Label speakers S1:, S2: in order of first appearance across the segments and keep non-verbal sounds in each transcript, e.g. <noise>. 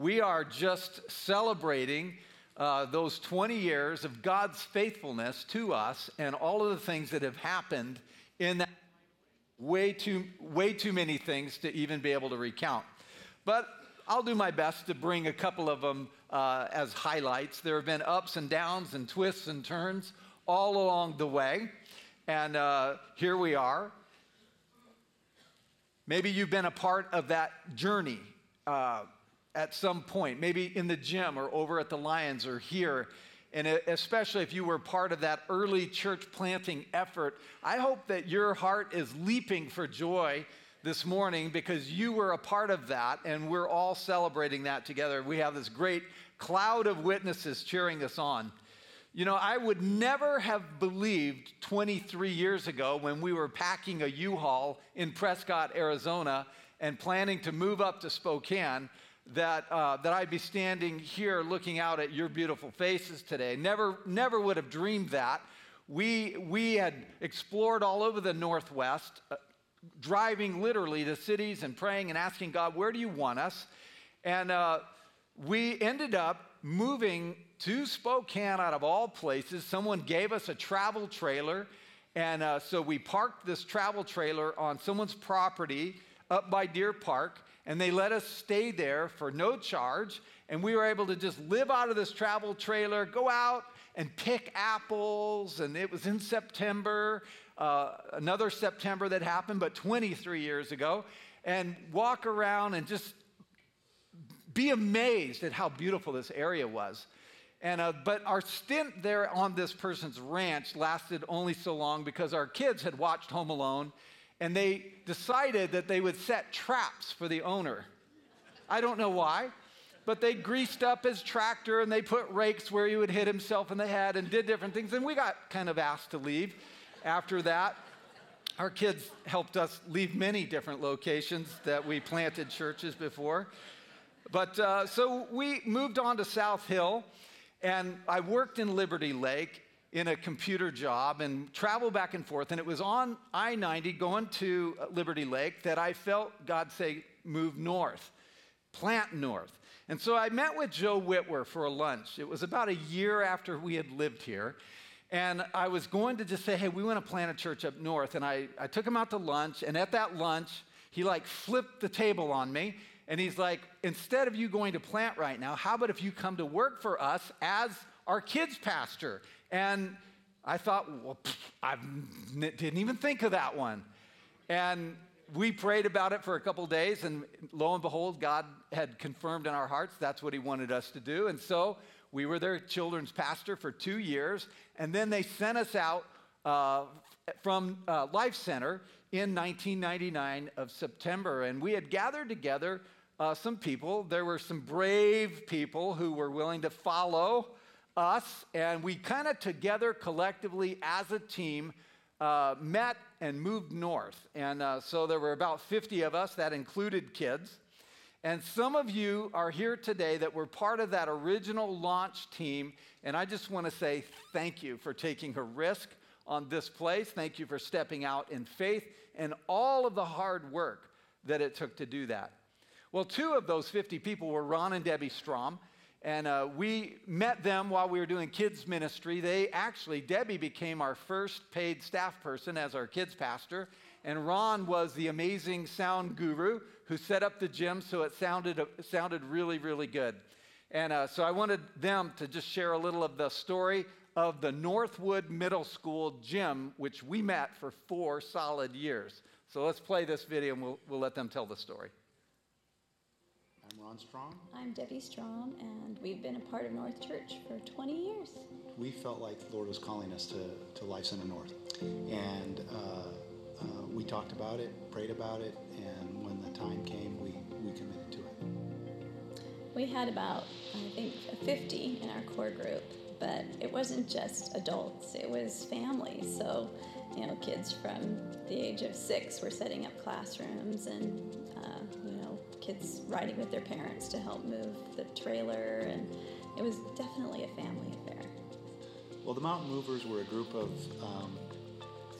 S1: we are just celebrating uh, those 20 years of God's faithfulness to us and all of the things that have happened in that way too, way too many things to even be able to recount. But I'll do my best to bring a couple of them uh, as highlights. There have been ups and downs and twists and turns all along the way. And uh, here we are. Maybe you've been a part of that journey uh, at some point, maybe in the gym or over at the Lions or here. And especially if you were part of that early church planting effort, I hope that your heart is leaping for joy this morning because you were a part of that and we're all celebrating that together. We have this great cloud of witnesses cheering us on. You know, I would never have believed 23 years ago when we were packing a U Haul in Prescott, Arizona, and planning to move up to Spokane that, uh, that I'd be standing here looking out at your beautiful faces today. Never, never would have dreamed that. We, we had explored all over the Northwest, uh, driving literally to cities and praying and asking God, where do you want us? And uh, we ended up moving to Spokane out of all places. Someone gave us a travel trailer. And uh, so we parked this travel trailer on someone's property up by Deer Park. And they let us stay there for no charge. And we were able to just live out of this travel trailer, go out and pick apples. And it was in September, uh, another September that happened, but 23 years ago. And walk around and just be amazed at how beautiful this area was. And, uh, but our stint there on this person's ranch lasted only so long because our kids had watched Home Alone and they decided that they would set traps for the owner. I don't know why, but they greased up his tractor and they put rakes where he would hit himself in the head and did different things. And we got kind of asked to leave after that. Our kids helped us leave many different locations that we planted churches before. But uh, so we moved on to South Hill, and I worked in Liberty Lake in a computer job and travel back and forth. And it was on I 90 going to Liberty Lake that I felt God say, move north, plant north. And so I met with Joe Wittwer for a lunch. It was about a year after we had lived here. And I was going to just say, hey, we want to plant a church up north. And I, I took him out to lunch. And at that lunch, he like flipped the table on me and he's like, instead of you going to plant right now, how about if you come to work for us as our kids' pastor? And I thought, well, I didn't even think of that one. And we prayed about it for a couple days, and lo and behold, God had confirmed in our hearts that's what He wanted us to do. And so we were their children's pastor for two years, and then they sent us out uh, from uh, Life Center in 1999 of September, and we had gathered together uh, some people. There were some brave people who were willing to follow us, and we kind of together collectively as a team uh, met and moved north. And uh, so there were about 50 of us, that included kids. And some of you are here today that were part of that original launch team. And I just want to say thank you for taking a risk on this place. Thank you for stepping out in faith and all of the hard work that it took to do that. Well, two of those 50 people were Ron and Debbie Strom. And uh, we met them while we were doing kids' ministry. They actually, Debbie became our first paid staff person as our kids' pastor. And Ron was the amazing sound guru who set up the gym so it sounded, uh, sounded really, really good. And uh, so I wanted them to just share a little of the story of the Northwood Middle School gym, which we met for four solid years. So let's play this video and we'll, we'll let them tell the story.
S2: I'm Ron Strong.
S3: I'm Debbie Strong, and we've been a part of North Church for 20 years.
S2: We felt like the Lord was calling us to, to Life Center North. And uh, uh, we talked about it, prayed about it, and when the time came, we, we committed to it.
S3: We had about, I think, 50 in our core group, but it wasn't just adults, it was families. So, you know, kids from the age of six were setting up classrooms and kids riding with their parents to help move the trailer, and it was definitely a family affair.
S2: Well, the Mountain Movers were a group of um,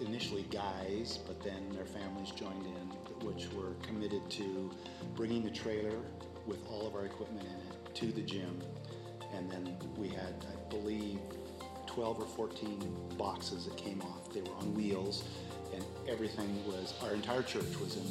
S2: initially guys, but then their families joined in, which were committed to bringing the trailer with all of our equipment in it to the gym. And then we had, I believe, 12 or 14 boxes that came off. They were on wheels, and everything was, our entire church was in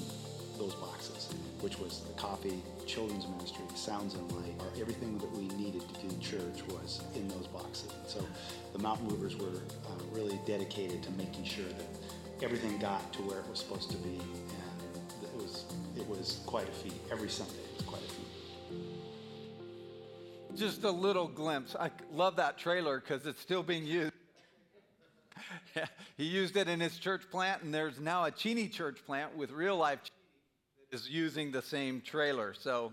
S2: those boxes, which was the coffee, children's ministry, sounds and light, or everything that we needed to do church was in those boxes. And so the mountain movers were uh, really dedicated to making sure that everything got to where it was supposed to be, and it was it was quite a feat. Every Sunday was quite a feat.
S1: Just a little glimpse. I love that trailer because it's still being used. <laughs> he used it in his church plant, and there's now a Cheney church plant with real life is using the same trailer. So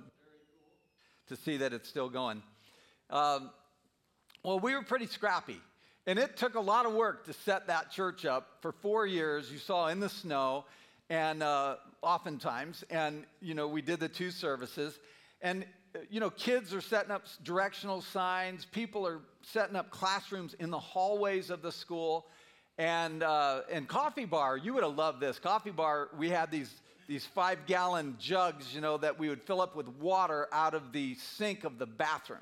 S1: to see that it's still going. Um, well, we were pretty scrappy. And it took a lot of work to set that church up for four years. You saw in the snow, and uh, oftentimes, and you know, we did the two services. And you know, kids are setting up directional signs, people are setting up classrooms in the hallways of the school. And, uh, and coffee bar, you would have loved this. Coffee bar, we had these, these five gallon jugs, you know, that we would fill up with water out of the sink of the bathroom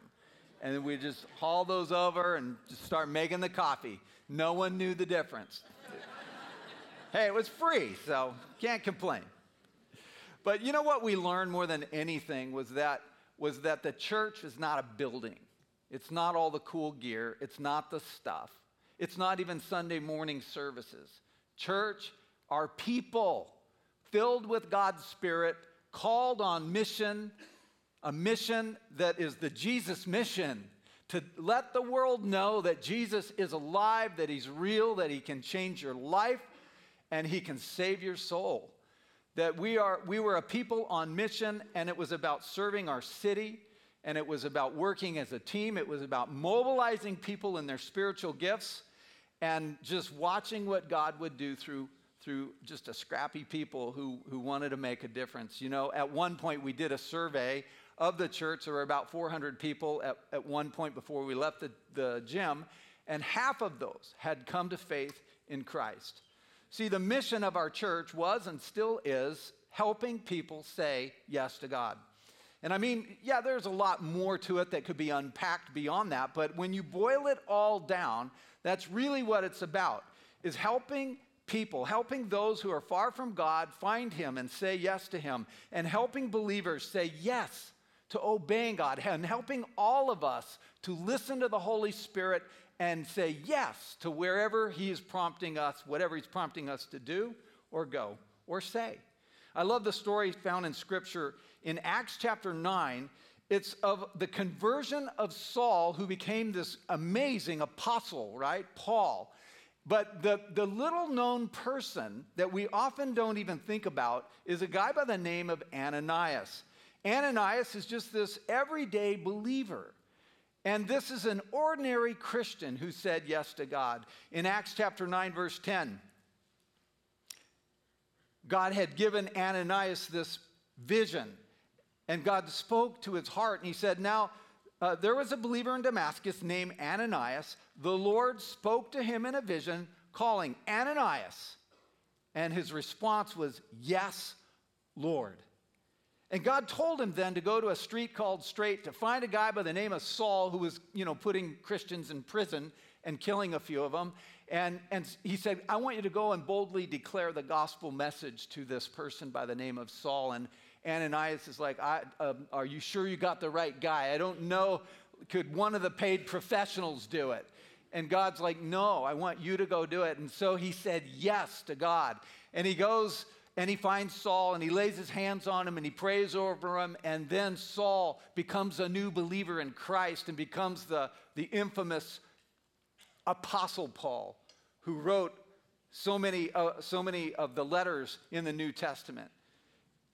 S1: and then we just haul those over and just start making the coffee. No one knew the difference. hey, it was free, so can't complain. But you know what we learned more than anything was that was that the church is not a building. It's not all the cool gear, it's not the stuff. It's not even Sunday morning services. Church are people filled with God's spirit, called on mission a mission that is the Jesus mission to let the world know that Jesus is alive, that he's real, that he can change your life, and he can save your soul. That we, are, we were a people on mission, and it was about serving our city, and it was about working as a team, it was about mobilizing people in their spiritual gifts, and just watching what God would do through through just a scrappy people who, who wanted to make a difference. You know, at one point we did a survey of the church. There were about 400 people at, at one point before we left the, the gym, and half of those had come to faith in Christ. See, the mission of our church was and still is helping people say yes to God. And I mean, yeah, there's a lot more to it that could be unpacked beyond that, but when you boil it all down, that's really what it's about is helping people, helping those who are far from God find him and say yes to him, and helping believers say yes to obeying God and helping all of us to listen to the Holy Spirit and say yes to wherever He is prompting us, whatever He's prompting us to do or go or say. I love the story found in Scripture in Acts chapter 9. It's of the conversion of Saul, who became this amazing apostle, right? Paul. But the, the little known person that we often don't even think about is a guy by the name of Ananias. Ananias is just this everyday believer. And this is an ordinary Christian who said yes to God. In Acts chapter 9, verse 10, God had given Ananias this vision, and God spoke to his heart, and he said, Now, uh, there was a believer in Damascus named Ananias. The Lord spoke to him in a vision, calling Ananias. And his response was, Yes, Lord. And God told him then to go to a street called Straight to find a guy by the name of Saul who was, you know, putting Christians in prison and killing a few of them. And, and he said, I want you to go and boldly declare the gospel message to this person by the name of Saul. And Ananias is like, uh, Are you sure you got the right guy? I don't know. Could one of the paid professionals do it? And God's like, No, I want you to go do it. And so he said yes to God. And he goes and he finds Saul and he lays his hands on him and he prays over him. And then Saul becomes a new believer in Christ and becomes the, the infamous Apostle Paul, who wrote so many, uh, so many of the letters in the New Testament.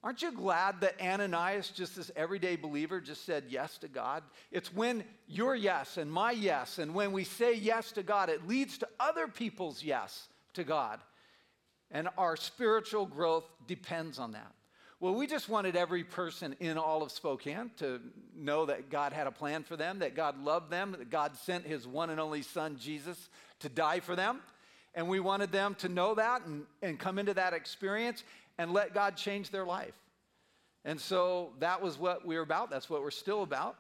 S1: Aren't you glad that Ananias, just this everyday believer, just said yes to God? It's when your yes and my yes, and when we say yes to God, it leads to other people's yes to God. And our spiritual growth depends on that. Well, we just wanted every person in all of Spokane to know that God had a plan for them, that God loved them, that God sent his one and only son, Jesus, to die for them. And we wanted them to know that and, and come into that experience and let God change their life. And so that was what we were about. That's what we're still about.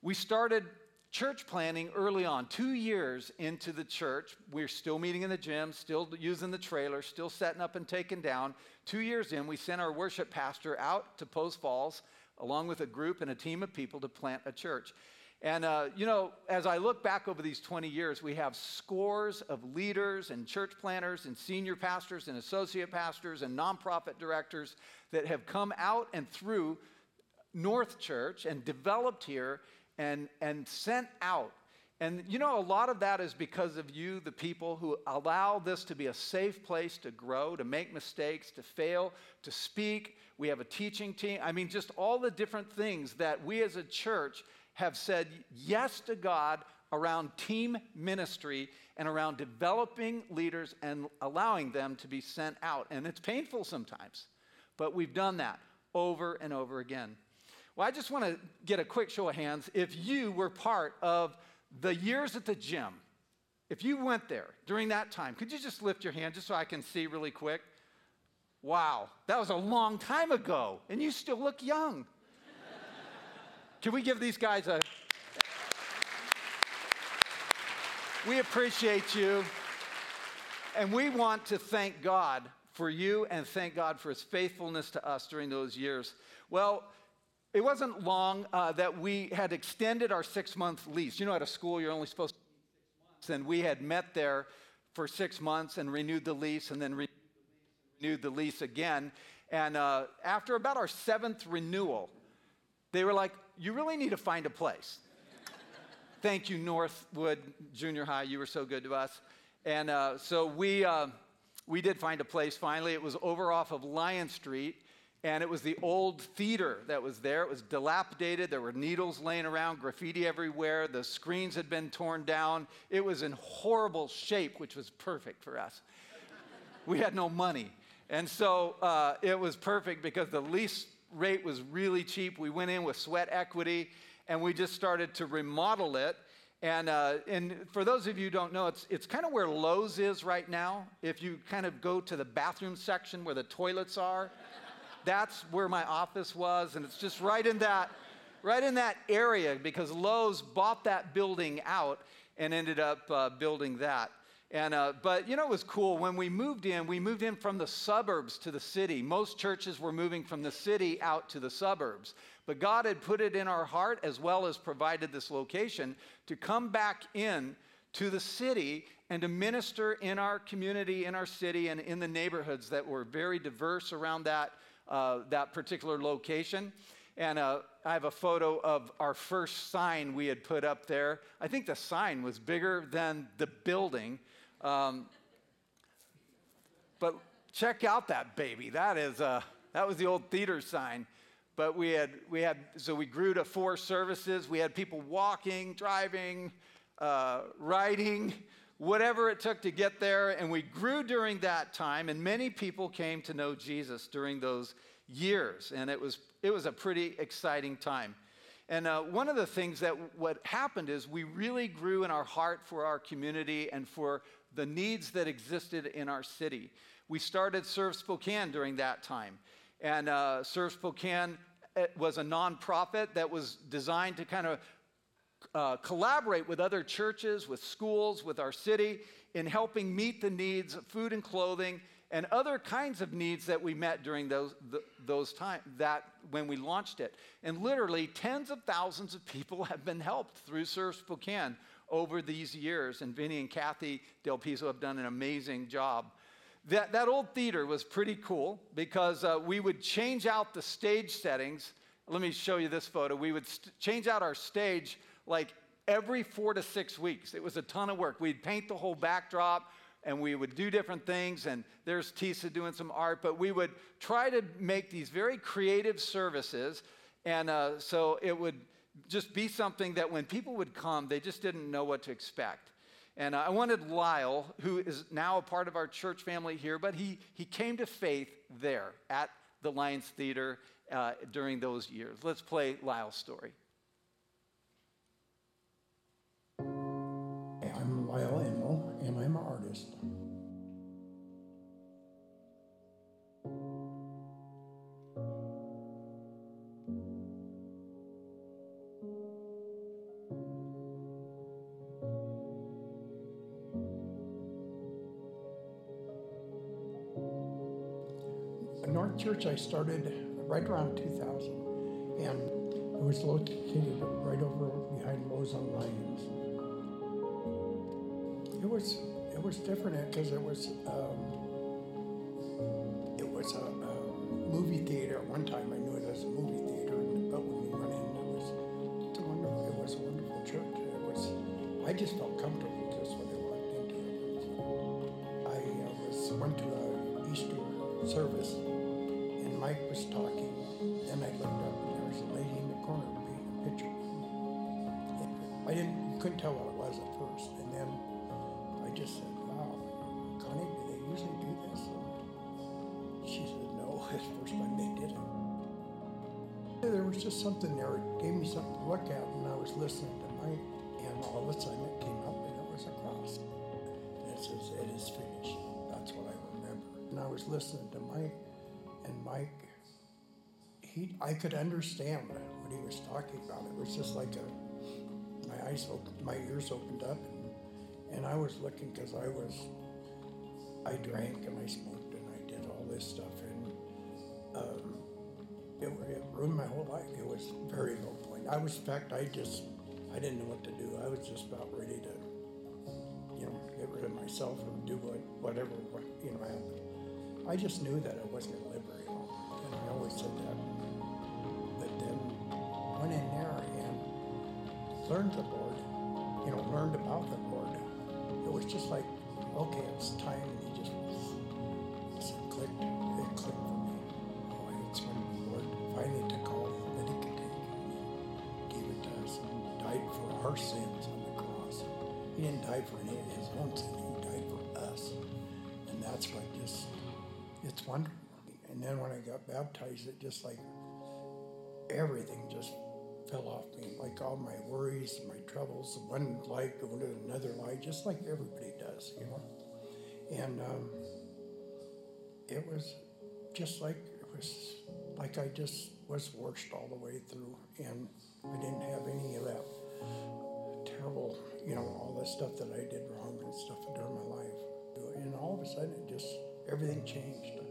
S1: we started church planting early on, two years into the church. We're still meeting in the gym, still using the trailer, still setting up and taking down. Two years in, we sent our worship pastor out to Post Falls along with a group and a team of people to plant a church. And, uh, you know, as I look back over these 20 years, we have scores of leaders and church planters and senior pastors and associate pastors and nonprofit directors that have come out and through North Church and developed here and, and sent out. And you know, a lot of that is because of you, the people who allow this to be a safe place to grow, to make mistakes, to fail, to speak. We have a teaching team. I mean, just all the different things that we as a church have said yes to God around team ministry and around developing leaders and allowing them to be sent out. And it's painful sometimes, but we've done that over and over again. Well, I just want to get a quick show of hands if you were part of the years at the gym. If you went there during that time, could you just lift your hand just so I can see really quick? Wow, that was a long time ago, and you still look young. Can we give these guys a. We appreciate you, and we want to thank God for you and thank God for his faithfulness to us during those years. Well, it wasn't long uh, that we had extended our six month lease. You know, at a school, you're only supposed to six months, and we had met there for six months and renewed the lease and then re- renewed the lease again. And uh, after about our seventh renewal, they were like, You really need to find a place. Thank you, Northwood Junior High. You were so good to us. And uh, so we, uh, we did find a place finally. It was over off of Lion Street and it was the old theater that was there. It was dilapidated. There were needles laying around, graffiti everywhere. The screens had been torn down. It was in horrible shape, which was perfect for us. we had no money. And so uh, it was perfect because the lease rate was really cheap. We went in with sweat equity and we just started to remodel it. And, uh, and for those of you who don't know, it's, it's kind of where Lowe's is right now. If you kind of go to the bathroom section where the toilets are, that's where my office was, and it's just right in that, right in that area because Lowe's bought that building out and ended up uh, building that. And, uh, but you know, it was cool. When we moved in, we moved in from the suburbs to the city. Most churches were moving from the city out to the suburbs. But God had put it in our heart, as well as provided this location, to come back in to the city and to minister in our community, in our city, and in the neighborhoods that were very diverse around that uh, that particular location. And uh, I have a photo of our first sign we had put up there. I think the sign was bigger than the building. Um, but check out that baby. That is uh, that was the old theater sign. But we had we had so we grew to four services. We had people walking, driving, uh, riding, whatever it took to get there. And we grew during that time, and many people came to know Jesus during those years. And it was, it was a pretty exciting time. And uh, one of the things that what happened is we really grew in our heart for our community and for the needs that existed in our city. We started Serve Spokane during that time. And uh, Serve Spokane was a nonprofit that was designed to kind of uh, collaborate with other churches, with schools, with our city in helping meet the needs of food and clothing and other kinds of needs that we met during those, those times that when we launched it. And literally tens of thousands of people have been helped through Serve Spokane over these years. And Vinny and Kathy Del Piso have done an amazing job. That, that old theater was pretty cool because uh, we would change out the stage settings. Let me show you this photo. We would st- change out our stage like every four to six weeks. It was a ton of work. We'd paint the whole backdrop and we would do different things. And there's Tisa doing some art, but we would try to make these very creative services. And uh, so it would just be something that when people would come, they just didn't know what to expect. And I wanted Lyle, who is now a part of our church family here, but he, he came to faith there at the Lions Theater uh, during those years. Let's play Lyle's story.
S4: I'm Lyle Enlow, and I'm an artist. Church I started right around 2000, and it was located right over behind Lowe's on Lyons. It was it was different because it was um, it was a, a movie theater. At one time, I knew it as a movie couldn't tell what it was at first, and then I just said, "Wow, Connie, do they usually do this?" And she said, "No, <laughs> it's the first time they did it." There was just something there. It gave me something to look at, and I was listening to Mike, and all of a sudden it came up, and it was a cross. And it says, "It is finished." That's what I remember. And I was listening to Mike, and Mike, he, I could understand what he was talking about. It was just like a, eyes opened, my ears opened up, and, and I was looking because I was, I drank and I smoked and I did all this stuff, and um, it, it ruined my whole life. It was very low point. I was, in fact, I just, I didn't know what to do. I was just about ready to, you know, get rid of myself or do what, whatever, what, you know, happened. I just knew that I wasn't going to live very long, and I always said that. But then went in there and learned the Lord, you know, learned about the Lord. It was just like, okay, it's time, and he just, just clicked. It clicked for me. Oh, it's when the Lord finally took all that he could take, and he gave it to us and died for our sins on the cross. He didn't die for any of his own sin. He died for us, and that's what just, it's wonderful. And then when I got baptized, it just like everything just fell off me. Like all my worries, my troubles, one light going to another light, just like everybody does, you know. And um, it was just like it was like I just was washed all the way through, and I didn't have any of that terrible, you know, all the stuff that I did wrong and stuff during my life. And all of a sudden, it just everything changed.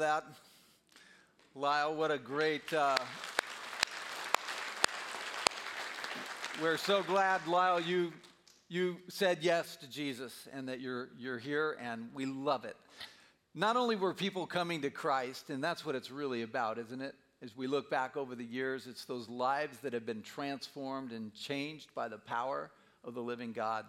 S1: That. Lyle, what a great. Uh, we're so glad, Lyle, you, you said yes to Jesus and that you're, you're here, and we love it. Not only were people coming to Christ, and that's what it's really about, isn't it? As we look back over the years, it's those lives that have been transformed and changed by the power of the living God.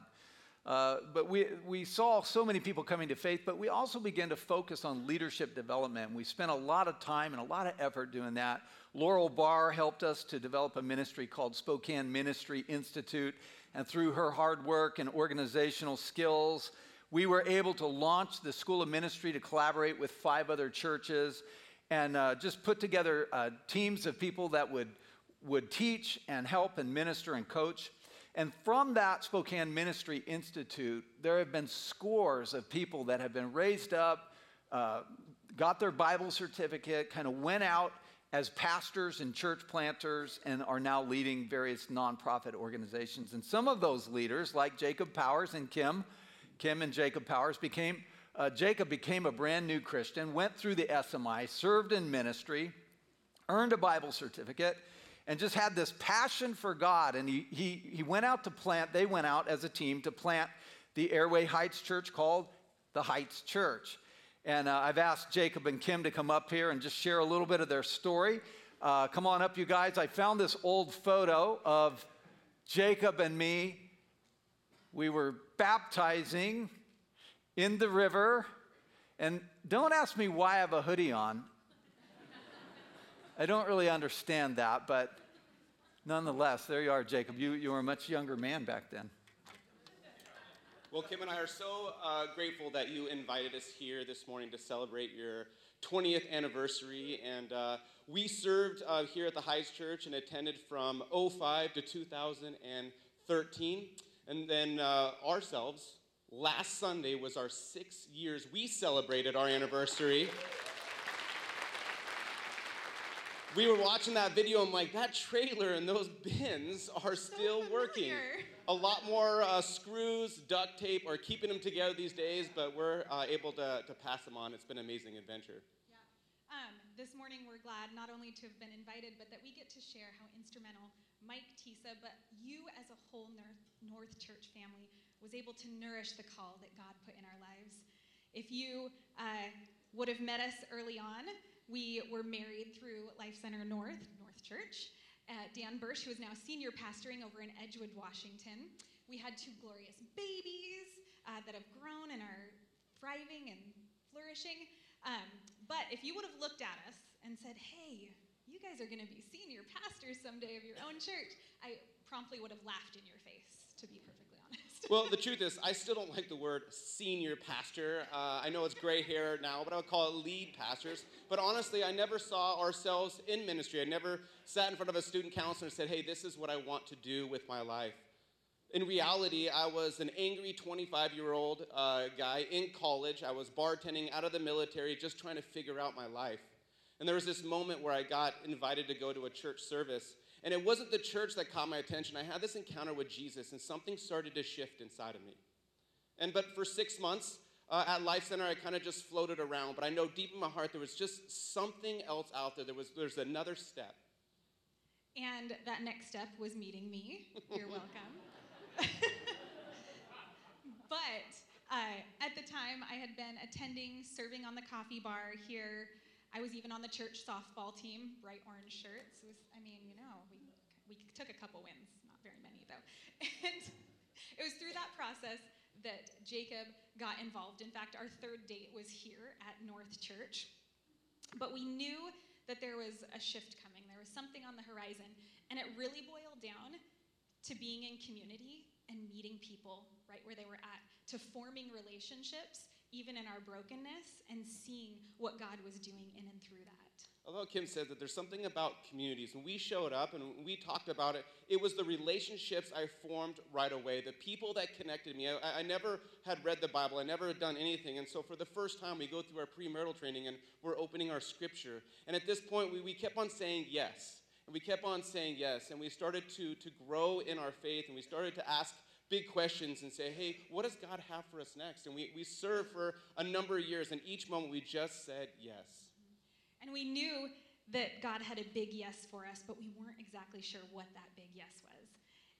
S1: Uh, but we, we saw so many people coming to faith, but we also began to focus on leadership development. We spent a lot of time and a lot of effort doing that. Laurel Barr helped us to develop a ministry called Spokane Ministry Institute, and through her hard work and organizational skills, we were able to launch the School of Ministry to collaborate with five other churches and uh, just put together uh, teams of people that would, would teach and help and minister and coach. And from that Spokane Ministry Institute, there have been scores of people that have been raised up, uh, got their Bible certificate, kind of went out as pastors and church planters, and are now leading various nonprofit organizations. And some of those leaders, like Jacob Powers and Kim, Kim and Jacob Powers, became uh, Jacob became a brand new Christian, went through the SMI, served in ministry, earned a Bible certificate and just had this passion for God. And he, he, he went out to plant, they went out as a team to plant the Airway Heights Church called the Heights Church. And uh, I've asked Jacob and Kim to come up here and just share a little bit of their story. Uh, come on up, you guys. I found this old photo of Jacob and me. We were baptizing in the river. And don't ask me why I have a hoodie on. I don't really understand that, but nonetheless, there you are, Jacob. You, you were a much younger man back then.
S5: Well, Kim and I are so uh, grateful that you invited us here this morning to celebrate your 20th anniversary. And uh, we served uh, here at the Heights Church and attended from 05 to 2013. And then uh, ourselves, last Sunday was our six years. We celebrated our anniversary. We were watching that video. I'm like, that trailer and those bins <laughs> are still working. a lot more uh, screws, duct tape, are keeping them together these days, but we're uh, able to, to pass them on. It's been an amazing adventure.
S6: Yeah. Um, this morning, we're glad not only to have been invited, but that we get to share how instrumental Mike, Tisa, but you as a whole North, North Church family was able to nourish the call that God put in our lives. If you uh, would have met us early on, we were married through Life Center North, North Church. Uh, Dan Bursch, who is now senior pastoring over in Edgewood, Washington. We had two glorious babies uh, that have grown and are thriving and flourishing. Um, but if you would have looked at us and said, hey, you guys are going to be senior pastors someday of your own church, I promptly would have laughed in your face, to be honest. <laughs>
S5: well, the truth is, I still don't like the word senior pastor. Uh, I know it's gray hair now, but I would call it lead pastors. But honestly, I never saw ourselves in ministry. I never sat in front of a student counselor and said, hey, this is what I want to do with my life. In reality, I was an angry 25 year old uh, guy in college. I was bartending out of the military, just trying to figure out my life. And there was this moment where I got invited to go to a church service. And it wasn't the church that caught my attention. I had this encounter with Jesus, and something started to shift inside of me. And but for six months uh, at Life Center, I kind of just floated around. But I know deep in my heart there was just something else out there. There was there's another step.
S6: And that next step was meeting me. <laughs> You're welcome. <laughs> but uh, at the time, I had been attending, serving on the coffee bar here I was even on the church softball team, bright orange shirts. Was, I mean, you know, we, we took a couple wins, not very many though. <laughs> And it was through that process that Jacob got involved. In fact, our third date was here at North Church. But we knew that there was a shift coming, there was something on the horizon. And it really boiled down to being in community and meeting people right where they were at, to forming relationships even in our brokenness, and seeing what God was doing in and through that.
S5: Although Kim said that there's something about communities. When we showed up and we talked about it, it was the relationships I formed right away, the people that connected me. I, I never had read the Bible, I never had done anything. And so for the first time, we go through our premarital training and we're opening our scripture. And at this point, we, we kept on saying yes. And we kept on saying yes. And we started to, to grow in our faith and we started to ask big questions and say, hey, what does God have for us next? And we, we served for a number of years, and each moment we just said yes.
S6: And we knew that God had a big yes for us, but we weren't exactly sure what that big yes was.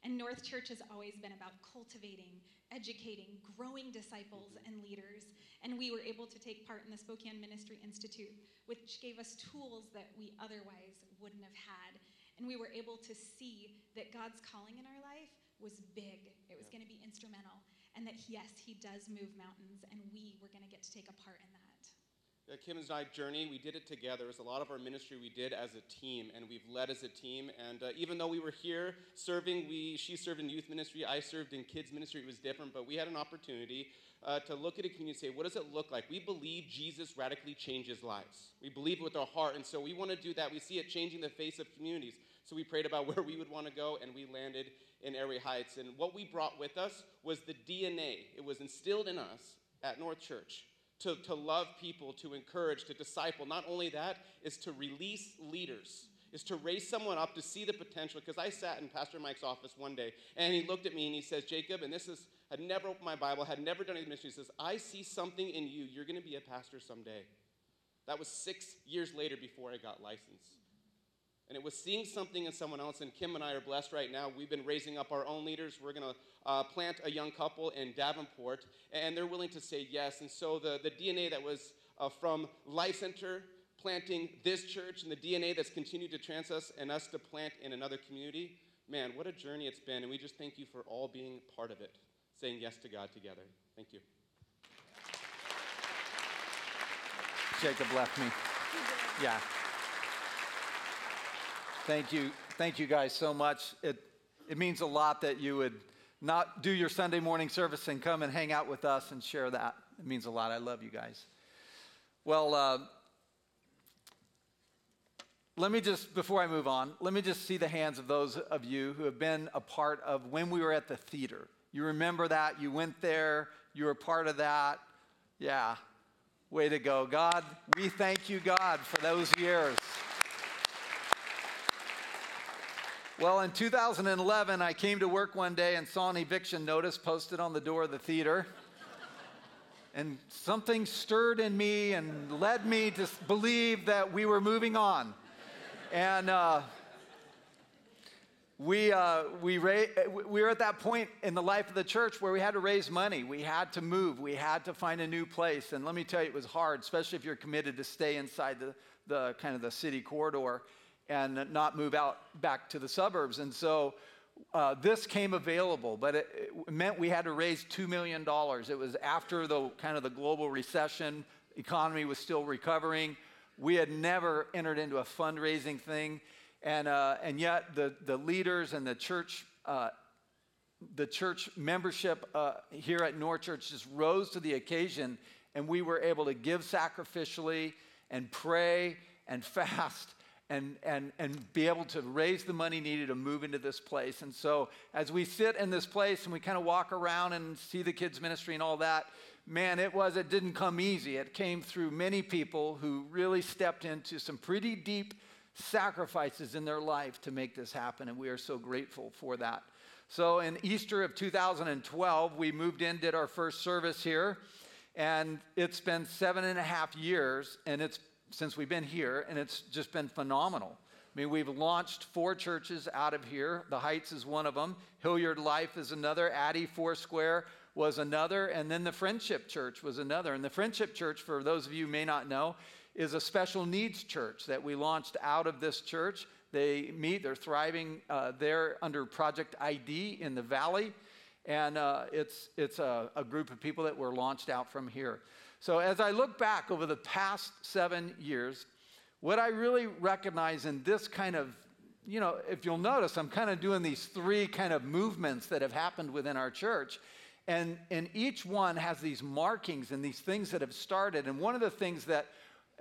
S6: And North Church has always been about cultivating, educating, growing disciples mm-hmm. and leaders. And we were able to take part in the Spokane Ministry Institute, which gave us tools that we otherwise wouldn't have had. And we were able to see that God's calling in our life was big. It was yeah. going to be instrumental. And that, yes, he does move mountains, and we were going to get to take a part in that.
S5: Yeah, Kim and I journey, we did it together. It was a lot of our ministry we did as a team, and we've led as a team. And uh, even though we were here serving, we she served in youth ministry, I served in kids ministry. It was different, but we had an opportunity uh, to look at a community and say, what does it look like? We believe Jesus radically changes lives. We believe it with our heart, and so we want to do that. We see it changing the face of communities. So we prayed about <laughs> where we would want to go, and we landed in Airway Heights. And what we brought with us was the DNA. It was instilled in us at North Church to, to love people, to encourage, to disciple. Not only that, is to release leaders, is to raise someone up to see the potential. Because I sat in Pastor Mike's office one day, and he looked at me and he says, Jacob, and this is, had never opened my Bible, had never done any ministry. He says, I see something in you. You're going to be a pastor someday. That was six years later before I got licensed and it was seeing something in someone else. And Kim and I are blessed right now. We've been raising up our own leaders. We're going to uh, plant a young couple in Davenport, and they're willing to say yes. And so the, the DNA that was uh, from Life Center planting this church and the DNA that's continued to trans us and us to plant in another community, man, what a journey it's been. And we just thank you for all being part of it, saying yes to God together. Thank you.
S1: Jacob left me. Yeah. Thank you. Thank you guys so much. It, it means a lot that you would not do your Sunday morning service and come and hang out with us and share that. It means a lot. I love you guys. Well, uh, let me just, before I move on, let me just see the hands of those of you who have been a part of when we were at the theater. You remember that? You went there, you were part of that. Yeah, way to go. God, we thank you, God, for those years. Well, in 2011, I came to work one day and saw an eviction notice posted on the door of the theater. and something stirred in me and led me to believe that we were moving on. And uh, we, uh, we, ra- we were at that point in the life of the church where we had to raise money. We had to move. We had to find a new place. And let me tell you, it was hard, especially if you're committed to stay inside the, the kind of the city corridor and not move out back to the suburbs. And so uh, this came available, but it, it, meant we had to raise $2 million. It was after the kind of the global recession, economy was still recovering. We had never entered into a fundraising thing. And, uh, and yet the, the leaders and the church, uh, the church membership uh, here at North Church just rose to the occasion and we were able to give sacrificially and pray and <laughs> fast and, and, and be able to raise the money needed to move into this place. And so, as we sit in this place and we kind of walk around and see the kids' ministry and all that, man, it was, it didn't come easy. It came through many people who really stepped into some pretty deep sacrifices in their life to make this happen. And we are so grateful for that. So, in Easter of 2012, we moved in, did our first service here. And it's been seven and a half years, and it's since we've been here, and it's just been phenomenal. I mean, we've launched four churches out of here. The Heights is one of them. Hillyard Life is another. Addie Foursquare was another. And then the Friendship Church was another. And the Friendship Church, for those of you who may not know, is a special needs church that we launched out of this church. They meet, they're thriving uh, there under Project ID in the Valley. And uh, it's, it's a, a group of people that were launched out from here. So as I look back over the past seven years, what I really recognize in this kind of, you know, if you'll notice, I'm kind of doing these three kind of movements that have happened within our church. And, and each one has these markings and these things that have started. And one of the things that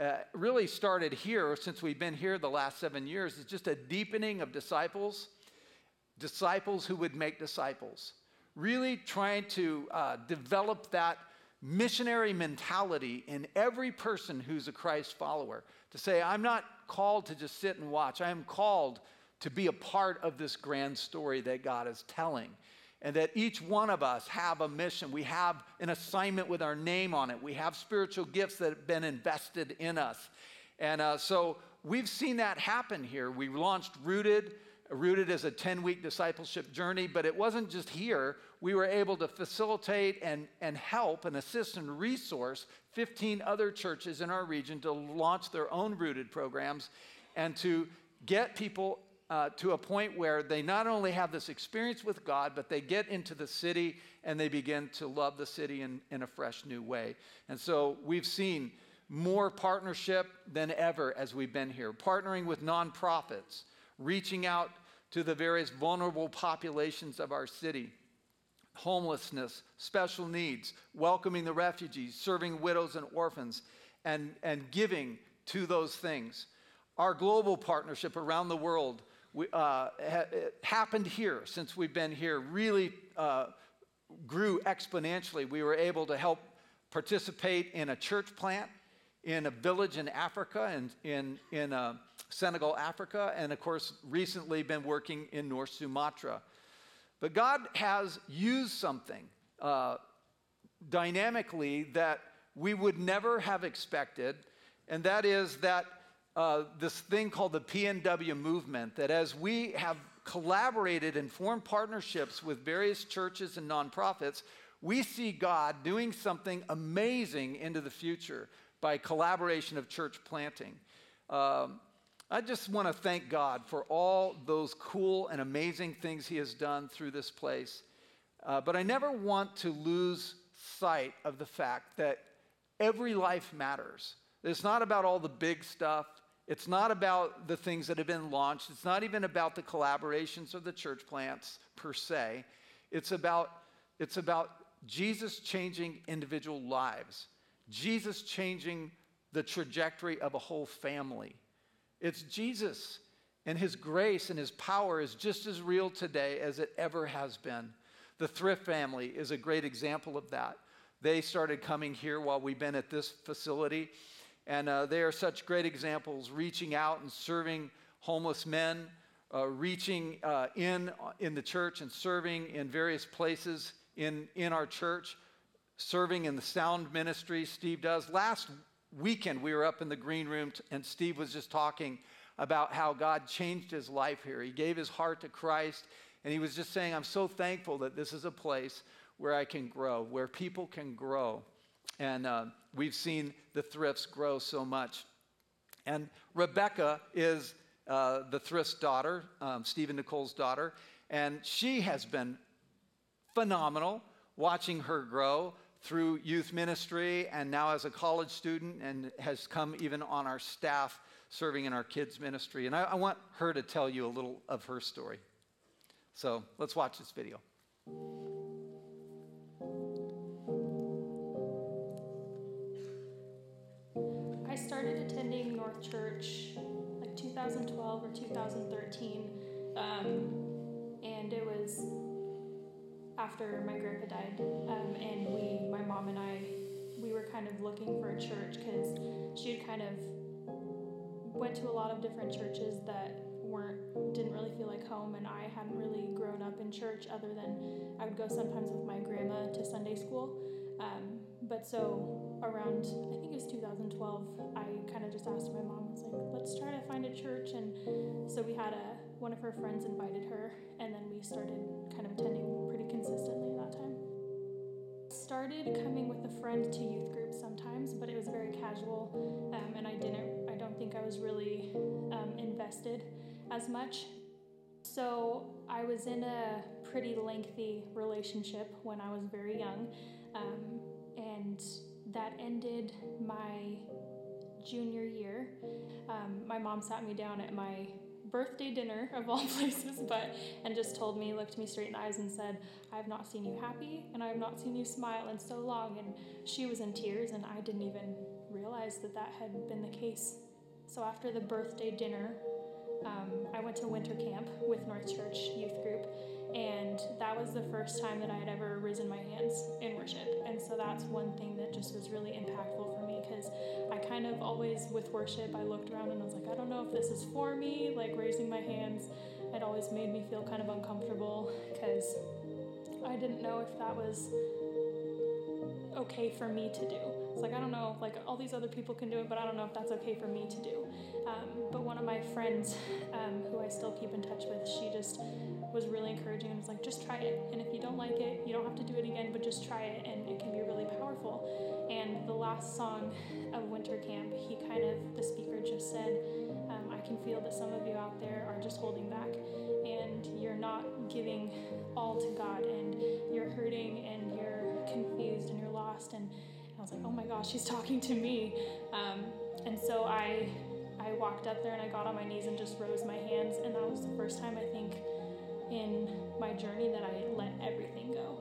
S1: uh, really started here since we've been here the last seven years is just a deepening of disciples, disciples who would make disciples. Really trying to uh, develop that missionary mentality in every person who's a Christ follower to say, I'm not called to just sit and watch. I am called to be a part of this grand story that God is telling. And that each one of us have a mission. We have an assignment with our name on it. We have spiritual gifts that have been invested in us. And uh, so we've seen that happen here. We launched Rooted Rooted as a 10 week discipleship journey, but it wasn't just here. We were able to facilitate and, and help and assist and resource 15 other churches in our region to launch their own Rooted programs and to get people uh, to a point where they not only have this experience with God, but they get into the city and they begin to love the city in, in a fresh new way. And so we've seen more partnership than ever as we've been here, partnering with nonprofits, reaching out to the various vulnerable populations of our city homelessness, special needs, welcoming the refugees, serving widows and orphans, and, and giving to those things. Our global partnership around the world we, uh, ha- happened here since we've been here, really uh, grew exponentially. We were able to help participate in a church plant in a village in Africa, and in, in uh, Senegal, Africa, and of course, recently been working in North Sumatra. But God has used something uh, dynamically that we would never have expected, and that is that uh, this thing called the PNW movement, that as we have collaborated and formed partnerships with various churches and nonprofits, we see God doing something amazing into the future by collaboration of church planting. Um, I just want to thank God for all those cool and amazing things He has done through this place. Uh, but I never want to lose sight of the fact that every life matters. It's not about all the big stuff. It's not about the things that have been launched. It's not even about the collaborations or the church plants per se. It's about, it's about Jesus changing individual lives. Jesus changing the trajectory of a whole family. It's Jesus and his grace and his power is just as real today as it ever has been. The Thrift family is a great example of that. They started coming here while we've been at this facility, and uh, they are such great examples, reaching out and serving homeless men, uh, reaching uh, in, in the church and serving in various places in, in our church, serving in the sound ministry, Steve does. Last weekend, we were up in the green room, and Steve was just talking about how God changed his life here. He gave his heart to Christ, and he was just saying, I'm so thankful that this is a place where I can grow, where people can grow. And uh, we've seen the thrifts grow so much. And Rebecca is uh, the thrift's daughter, um, Stephen Nicole's daughter, and she has been phenomenal watching her grow through youth ministry and now as a college student and has come even on our staff serving in our kids ministry. And I, I, want her to tell you a little of her story. So let's watch this video.
S7: I started attending north church like 2012 or 2013 um, and it was after my grandpa died, um, and we, my mom and I, we were kind of looking for a church because she had kind of went to a lot of different churches that weren't didn't really feel like home, and I hadn't really grown up in church other than I would go sometimes with my grandma to Sunday school. Um, but so around I think it was 2012, I kind of just asked my mom, I was like, let's try to find a church, and so we had a one of her friends invited her, and then we started kind of attending consistently at that time. Started coming with a friend to youth groups sometimes, but it was very casual, um, and I didn't. I don't think I was really um, invested as much. So I was in a pretty lengthy relationship when I was very young, um, and that ended my junior year. Um, my mom sat me down at my birthday dinner of all <laughs> places, but and just told me, looked me straight in the eyes and said, I have not seen you happy and I have not seen you smile in so long. And she was in tears, and I didn't even realize that that had been the case. So after the birthday dinner, um, I went to winter camp with North Church Youth Group, and that was the first time that I had ever risen my hands in worship. And so that's one thing that just was really impactful for me because I kind of always, with worship, I looked around and I was like, I don't know if this is for me. Like raising my hands, it always made me feel kind of uncomfortable because I didn't know if that was okay for me to do. It's like, I don't know, like all these other people can do it, but I don't know if that's okay for me to do. Um, but one of my friends, um, who I still keep in touch with, she just was really encouraging and was like, just try it. And if you don't like it, you don't have to do it again, but just try it and it can be last song of winter camp, he kind of, the speaker just said, um, I can feel that some of you out there are just holding back and you're not giving all to God and you're hurting and you're confused and you're lost. And I was like, oh my gosh, he's talking to me. Um, and so I, I walked up there and I got on my knees and just rose my hands. And that was the first time I think in my journey that I let everything go.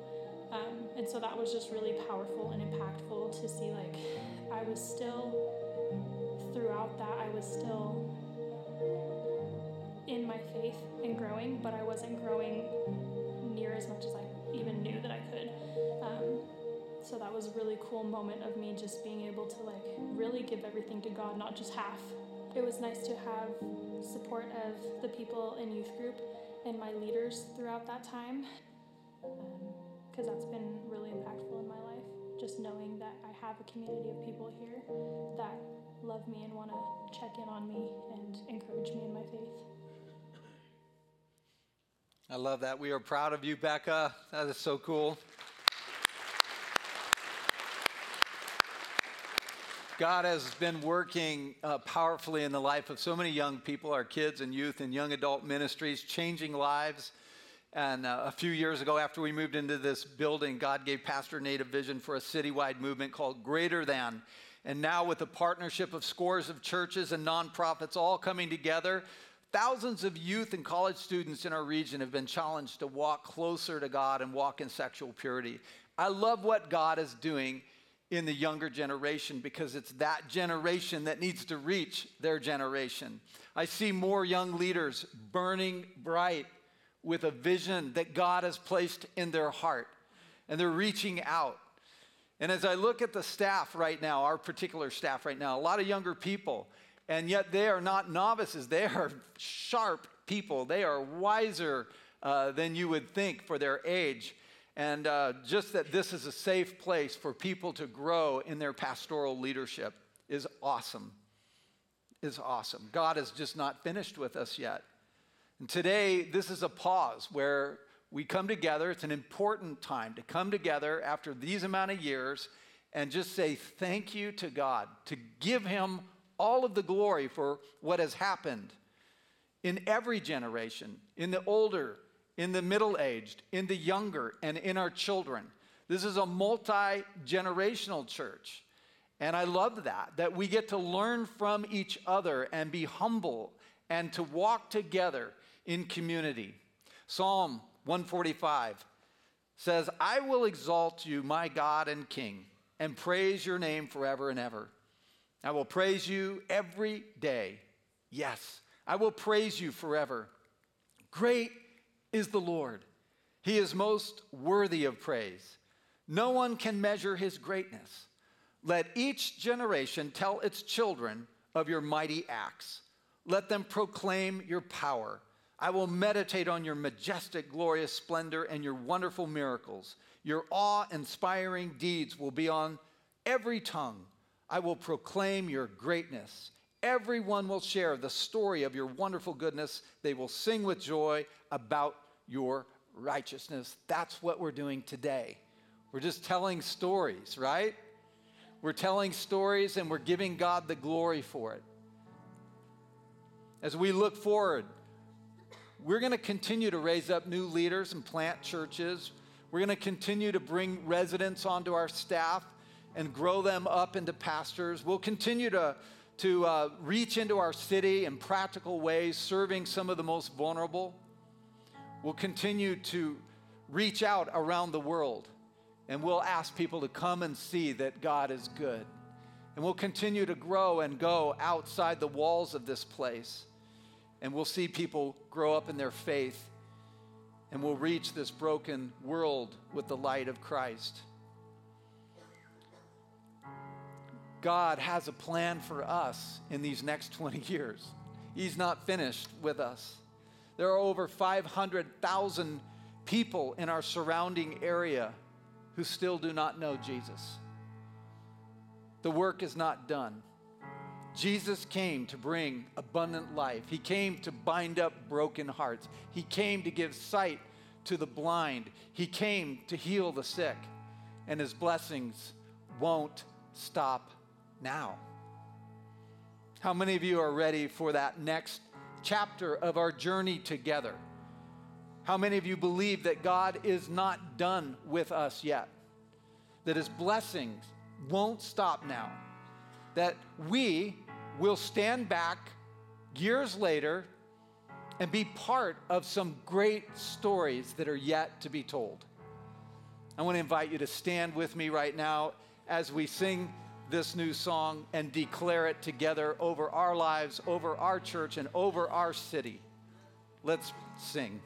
S7: Um, and so that was just really powerful and impactful to see like I was still throughout that I was still in my faith and growing, but I wasn't growing near as much as I even knew that I could. Um, so that was a really cool moment of me just being able to like really give everything to God, not just half. It was nice to have support of the people in youth group and my leaders throughout that time because that's been really impactful in my life. Just knowing that I have a community of people here that love me and want to check in on me and encourage me in my faith.
S1: I love that. We are proud of you, Becca. That is so cool. God has been working uh, powerfully in the life of so many young people, our kids and youth and young adult ministries, changing lives. And uh, a few years ago, after we moved into this building, God gave Pastor Nate a vision for a citywide movement called Greater Than. And now, with a partnership of scores of churches and nonprofits all coming together, thousands of youth and college students in our region have been challenged to walk closer to God and walk in sexual purity. I love what God is doing in the younger generation because it's that generation that needs to reach their generation. I see more young leaders burning bright with a vision that God has placed in their heart, and they're reaching out. And as I look at the staff right now, our particular staff right now, a lot of younger people, and yet they are not novices. They are sharp people. They are wiser uh, than you would think for their age. And uh, just that this is a safe place for people to grow in their pastoral leadership is awesome. Is awesome. God is just not finished with us yet. And today, this is a pause where we come together. It's an important time to come together after these amount of years and just say thank you to God, to give Him all of the glory for what has happened in every generation, in the older, in the middle aged, in the younger, and in our children. This is a multi generational church. And I love that, that we get to learn from each other and be humble and to walk together in community. Psalm 145 says, I will exalt you, my God and King, and praise your name forever and ever. I will praise you every day. Yes, I will praise you forever. Great is the Lord. He is most worthy of praise. No one can measure his greatness. Let each generation tell its children of your mighty acts. Let them proclaim your power. I will meditate on your majestic, glorious splendor and your wonderful miracles. Your awe inspiring deeds will be on every tongue. I will proclaim your greatness. Everyone will share the story of your wonderful goodness. They will sing with joy about your righteousness. That's what we're doing today. We're just telling stories, right? We're telling stories and we're giving God the glory for it. As we look forward, we're going to continue to raise up new leaders and plant churches. We're going to continue to bring residents onto our staff and grow them up into pastors. We'll continue to, to uh, reach into our city in practical ways, serving some of the most vulnerable. We'll continue to reach out around the world and we'll ask people to come and see that God is good. And we'll continue to grow and go outside the walls of this place. And we'll see people grow up in their faith. And we'll reach this broken world with the light of Christ. God has a plan for us in these next 20 years. He's not finished with us. There are over 500,000 people in our surrounding area who still do not know Jesus. The work is not done. Jesus came to bring abundant life. He came to bind up broken hearts. He came to give sight to the blind. He came to heal the sick. And his blessings won't stop now. How many of you are ready for that next chapter of our journey together? How many of you believe that God is not done with us yet? That his blessings won't stop now? That we will stand back years later and be part of some great stories that are yet to be told? I want to invite you to stand with me right now as we sing this new song and declare it together over our lives, over our church, and over our city. Let's sing.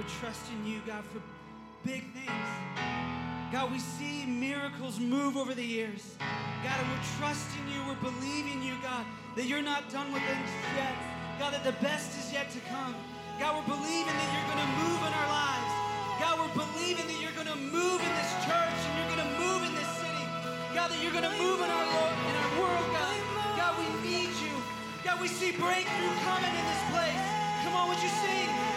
S8: we're trusting you, God, for big things. God, we see miracles move over the years. God, and we're trusting you, we're believing you, God, that you're not done with things yet. God, that the best is yet to come. God, we're believing that you're going to move in our lives. God, we're believing that you're going to move in this church and you're going to move in this city. God, that you're going to move in our, Lord, in our world, God. God, we need you. God, we see breakthrough coming in this place. Come on, would you sing?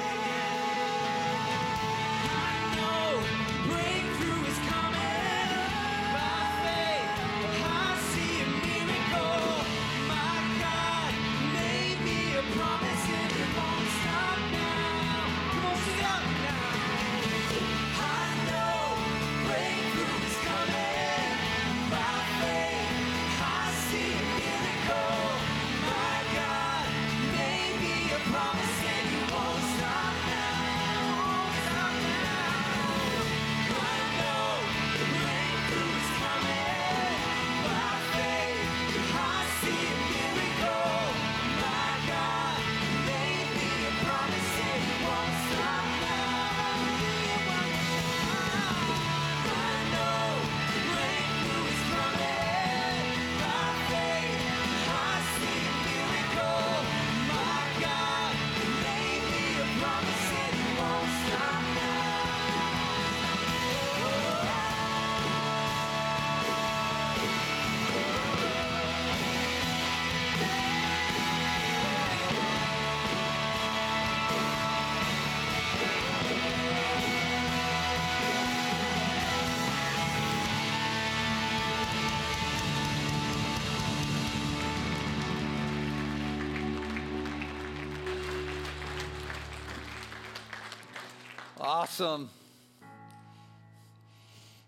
S1: Awesome.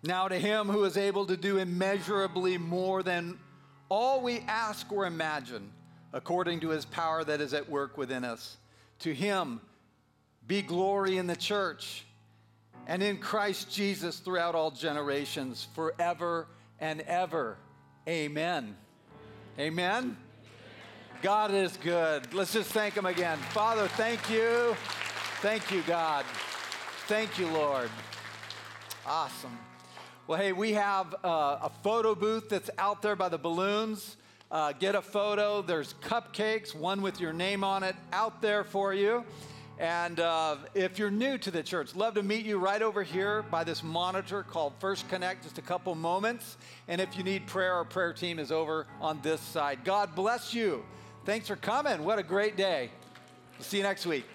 S1: Now, to him who is able to do immeasurably more than all we ask or imagine, according to his power that is at work within us, to him be glory in the church and in Christ Jesus throughout all generations, forever and ever. Amen. Amen. God is good. Let's just thank him again. Father, thank you. Thank you, God. Thank you, Lord. Awesome. Well, hey, we have uh, a photo booth that's out there by the balloons. Uh, get a photo. There's cupcakes, one with your name on it, out there for you. And uh, if you're new to the church, love to meet you right over here by this monitor called First Connect, just a couple moments. And if you need prayer, our prayer team is over on this side. God bless you. Thanks for coming. What a great day. We'll see you next week.